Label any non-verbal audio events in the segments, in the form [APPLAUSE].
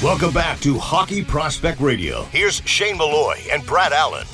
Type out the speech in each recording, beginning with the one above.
Welcome back to Hockey Prospect Radio. Here's Shane Malloy and Brad Allen.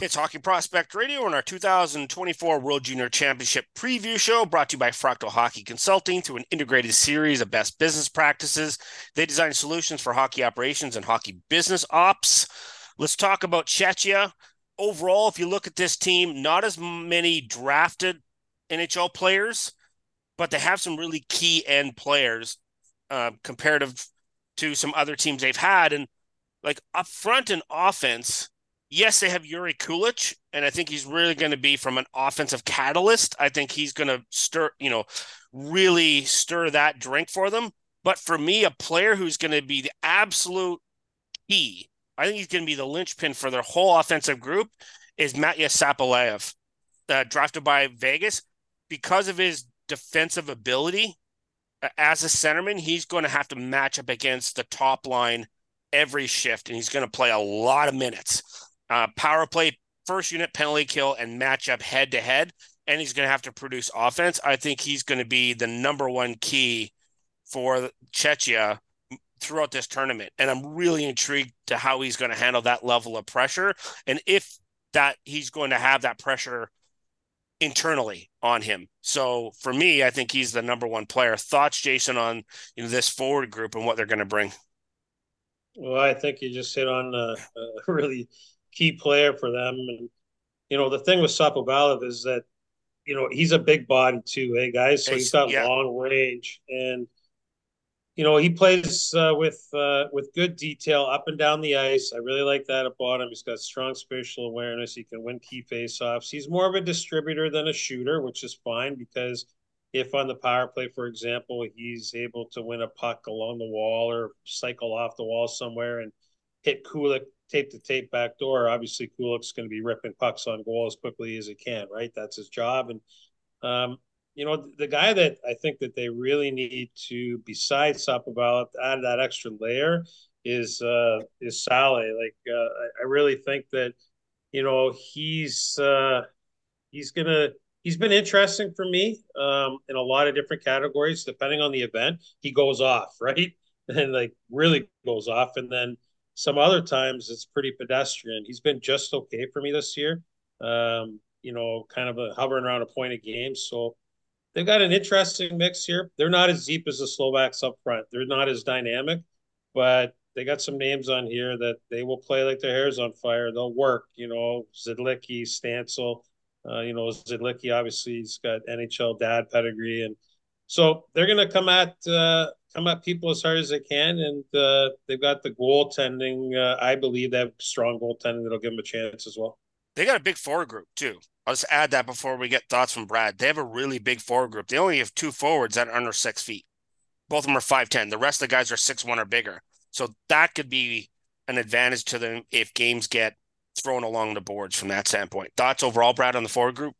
It's Hockey Prospect Radio and our 2024 World Junior Championship preview show brought to you by Fractal Hockey Consulting through an integrated series of best business practices. They design solutions for hockey operations and hockey business ops. Let's talk about Czechia. Overall, if you look at this team, not as many drafted NHL players, but they have some really key end players uh, comparative to some other teams they've had. And like up front in offense, yes, they have Jiri Kulich, and I think he's really going to be from an offensive catalyst. I think he's going to stir, you know, really stir that drink for them. But for me, a player who's going to be the absolute key, I think he's going to be the linchpin for their whole offensive group, is Matya Sapovaliv, uh, drafted by Vegas. Because of his defensive ability, as a centerman, he's going to have to match up against the top line every shift, and he's going to play a lot of minutes. Uh, power play, first unit penalty kill, and match up head to head, and he's going to have to produce offense. I think he's going to be the number one key for Czechia throughout this tournament, and I'm really intrigued to how he's going to handle that level of pressure, and if that he's going to have that pressure internally on him. So for me, I think he's the number one player. Thoughts, Jason, on you know this forward group and what they're going to bring? Well, I think you just hit on a, a really key player for them, and you know the thing with Sapovaliv is that you know he's a big body too, hey guys. So he's got yeah. long range, and you know, he plays uh, with uh, with good detail up and down the ice. I really like that about him. He's got strong spatial awareness. He can win key faceoffs. He's more of a distributor than a shooter, which is fine because if on the power play, for example, he's able to win a puck along the wall or cycle off the wall somewhere and hit Kulich tape to tape back door, obviously Kulich's going to be ripping pucks on goal as quickly as he can, right? That's his job. And um, you know, the guy that I think that they really need to, besides Sapovaliv, add that extra layer is uh, is Sale. Like, uh, I really think that, you know, he's uh, he's gonna he's been interesting for me um, in a lot of different categories. Depending on the event, he goes off [LAUGHS] right and like really goes off, and then some other times it's pretty pedestrian. He's been just okay for me this year. Um, you know, kind of a hovering around a point of game. So they've got an interesting mix here. They're not as deep as the Slovaks up front. They're not as dynamic, but they got some names on here that they will play like their hair's on fire. They'll work, you know, Zidlicky, Stancl. Uh, you know, Zidlicky obviously he's got NHL dad pedigree, and so they're going to come at uh, come at people as hard as they can, and uh, they've got the goaltending. Uh, I believe they have strong goaltending that'll give them a chance as well. They got a big forward group too. I'll just add that before we get thoughts from Brad. They have a really big forward group. They only have two forwards that are under six feet. Both of them are 5'10. The rest of the guys are six one or bigger. So that could be an advantage to them if games get thrown along the boards from that standpoint. Thoughts overall, Brad, on the forward group?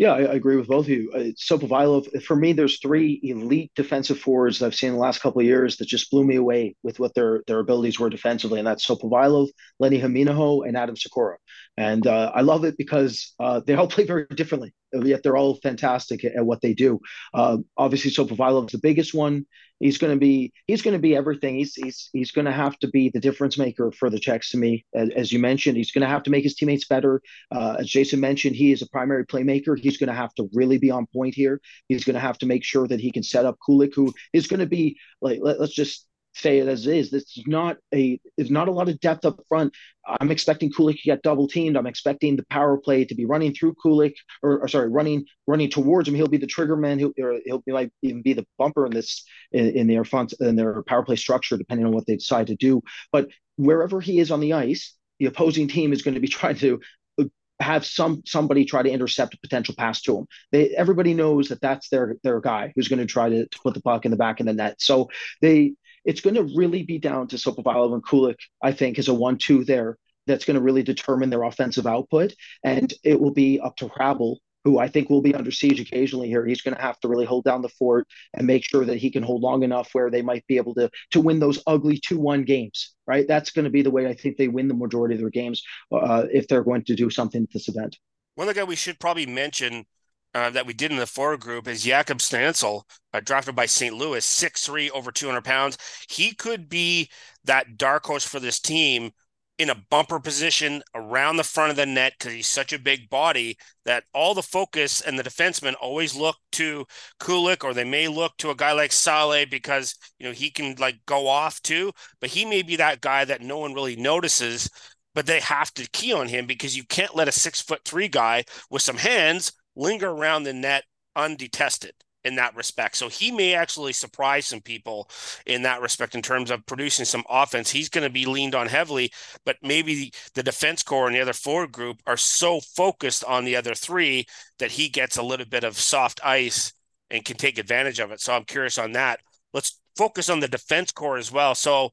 Yeah, I, I agree with both of you. Uh, Sapovaliv, for me, there's three elite defensive forwards I've seen in the last couple of years that just blew me away with what their their abilities were defensively, and that's Sapovaliv, Lenni Hämeenaho, and Adam Sykora. And uh, I love it because uh, they all [LAUGHS] play very differently, yet they're all fantastic at, at what they do. Uh, obviously, Sapovaliv's the biggest one. He's going to be he's going to be everything. He's he's he's going to have to be the difference maker for the Czechs to me. As, as you mentioned, he's going to have to make his teammates better. Uh, as Jason mentioned, he is a primary playmaker. He's going to have to really be on point here. He's going to have to make sure that he can set up Kulich, who is going to be like let, let's just say it as is. This is not a there's not a lot of depth up front. I'm expecting Kulich to get double teamed. I'm expecting the power play to be running through Kulich, or, or sorry, running running towards him. He'll be the trigger man. He'll he'll be like even be the bumper in this in, in their front in their power play structure, depending on what they decide to do. But wherever he is on the ice, the opposing team is going to be [LAUGHS] trying to uh, have some somebody try to intercept a potential pass to him. They everybody knows that that's their their guy who's going to try to, to put the puck in the back of the net. So they it's going to really be down to Sapovaliv and Kulich, I think, as a one-two there. That's going to really determine their offensive output, and it will be up to Hrabal, who I think will be under siege occasionally here. He's going to have to really hold down the fort and make sure that he can hold long enough where they might be able to to win those ugly two-one games. Right, that's going to be the way I think they win the majority of their games uh, if they're going to do something at this event. One guy we should probably mention uh, that we did in the forward group is Jakub Stancl, uh, drafted by St. Louis, six three over 200 pounds. He could be that dark horse for this team in a bumper position around the front of the net because he's such a big body that all the focus and the defensemen always look to Kulich or they may look to a guy like Sale because you know he can like go off too, but he may be that guy that no one really notices, but they have to key on him because you can't let a six foot three guy with some hands linger around the net undetested in that respect. So he may actually surprise some people in that respect in terms of producing some offense. He's going to be leaned on heavily, but maybe the defense core and the other forward group are so focused on the other three that he gets a little bit of soft ice and can take advantage of it. So I'm curious on that. Let's focus on the defense core as well. So,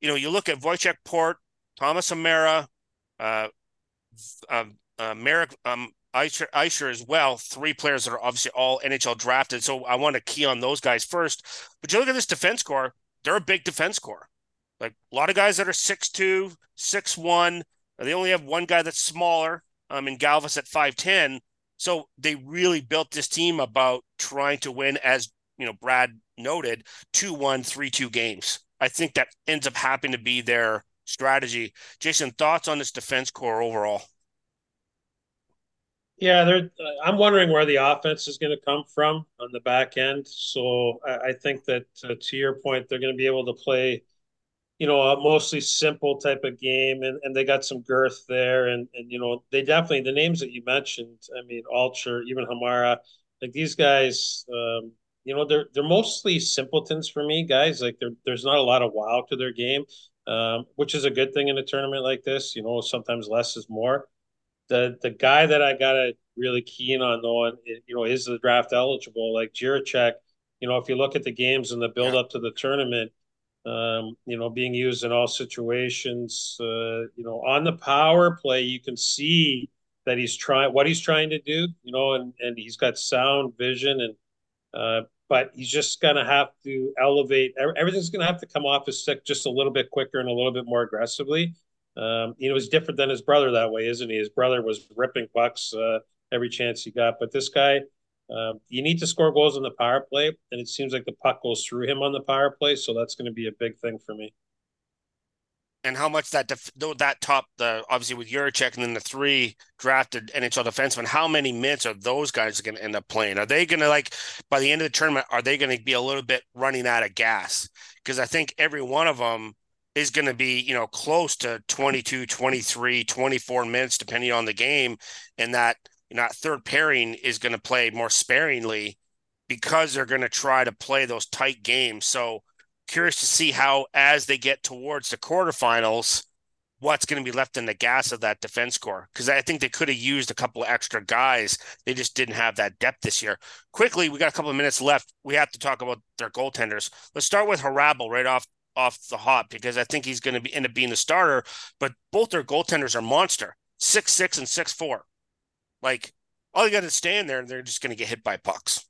you know, you look at Vojtech Port, Thomas Hamara, uh, uh, uh, Merrick, um, Isher as well, three players that are obviously all NHL drafted. So I want to key on those guys first. But you look at this defense core, they're a big defense core. Like a lot of guys that are 6'2, 6'1. They only have one guy that's smaller um, in Galvas at 5'10. So they really built this team about trying to win, as you know, Brad noted, 2 1, 3 2 games. I think that ends up happening to be their strategy. Jason, thoughts on this defense core overall? Yeah, they're, I'm wondering where the offense is going to come from on the back end. So I, I think that uh, to your point, they're going to be able to play, you know, a mostly simple type of game, and, and they got some girth there, and and you know they definitely the names that you mentioned. I mean, Alscher, even Hamara, like these guys, um, you know, they're they're mostly simpletons for me, guys. Like there's not a lot of wow to their game, um, which is a good thing in a tournament like this. You know, sometimes less is more the the guy that I got really keen on though, and you know, is the draft eligible like Jiricek. You know, if you look at the games and the build up to the tournament, um, you know, being used in all situations. Uh, you know, on the power play, you can see that he's trying what he's trying to do. You know, and and he's got sound vision, and uh, but he's just gonna have to elevate. Everything's gonna have to come off his stick just a little bit quicker and a little bit more aggressively. Um, you know, he's different than his brother that way, isn't he? His brother was ripping pucks uh, every chance he got, but this guy, um, you need to score goals on the power play, and it seems like the puck goes through him on the power play, so that's going to be a big thing for me. And how much that def- that top the obviously with Jiricek and then the three drafted NHL defensemen, how many minutes are those guys going to end up playing? Are they going to like by the end of the tournament? Are they going to be a little bit running out of gas? Because I think every one of them is going to be, you know, close to 22, 23, 24 minutes, depending on the game. And that, you know, that third pairing is going to play more sparingly because they're going to try to play those tight games. So curious to see how, as they get towards the quarterfinals, what's going to be left in the gas of that defense core. Because I think they could have used a couple of extra guys. They just didn't have that depth this year. Quickly, we got a couple of minutes left. We have to talk about their goaltenders. Let's start with Hrabal right off off the hop because I think he's going to be end up being the starter. But both their goaltenders are monster, six six and six four. Like all you got to stand there, and they're just going to get hit by pucks.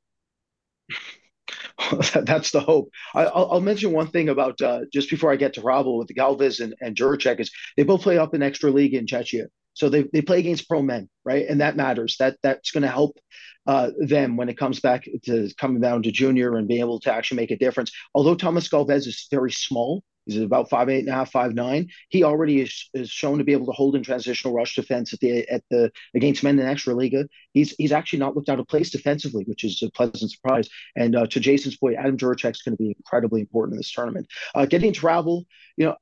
[LAUGHS] That's the hope. I, will mention one thing about uh, just before I get to Hrabal with the Galvas and, and Jiricek is they both play up in extra league in Czechia. So they, they play against pro men, right? And that matters. That that's going to help uh, them when it comes back to coming down to junior and being able to actually make a difference. Although Thomas Galvas is very small, He's about five eight and a half, five nine. He already is, is shown to be able to hold in transitional rush defense at the at the against men in extra liga. He's he's actually not looked out of place defensively, which is a pleasant surprise. And uh, to Jason's point, Adam Jiricek is going to be incredibly important in this tournament. Uh, getting travel, you know,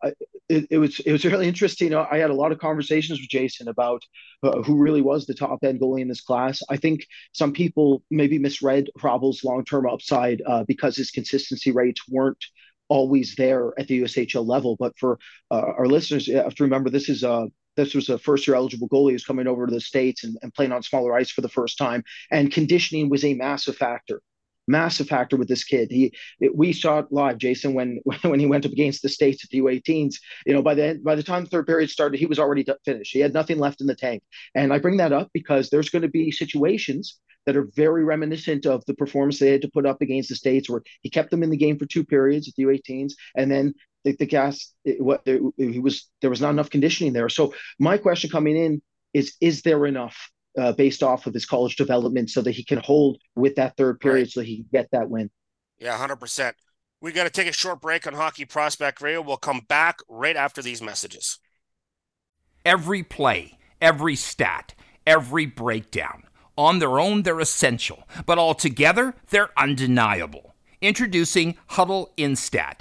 it, it, was it was [LAUGHS] really interesting. I had a lot of conversations with Jason about uh, who really was the top end goalie in this class. I think some people maybe misread Hrabal's long term upside uh, because his consistency rates weren't always there at the USHL level. But for uh, our listeners, you have to remember this is a this was a first year eligible goalie who's coming over to the states and, and playing on smaller ice for the first time, and conditioning was a massive factor massive factor with this kid. He we saw it live, Jason, when [LAUGHS] when he went up against the states at the U18s. You know, by the by the time the third period started, he was already finished. He had nothing left in the tank. And I bring that up because there's going to be situations that are very reminiscent of the performance they had to put up against the states, where he kept them in the game for two periods at the U18s, and then the, the gas it, what he was there was not enough conditioning there. So my question coming in is: Is there enough? Uh, based off of his college development so that he can hold with that third period right. so he can get that win. Yeah, 100%. We got to take a short break on Hockey Prospect Radio. We'll come back right after these messages. Every play, every stat, every breakdown. On their own, they're essential, but altogether, they're undeniable. Introducing Hudl Instat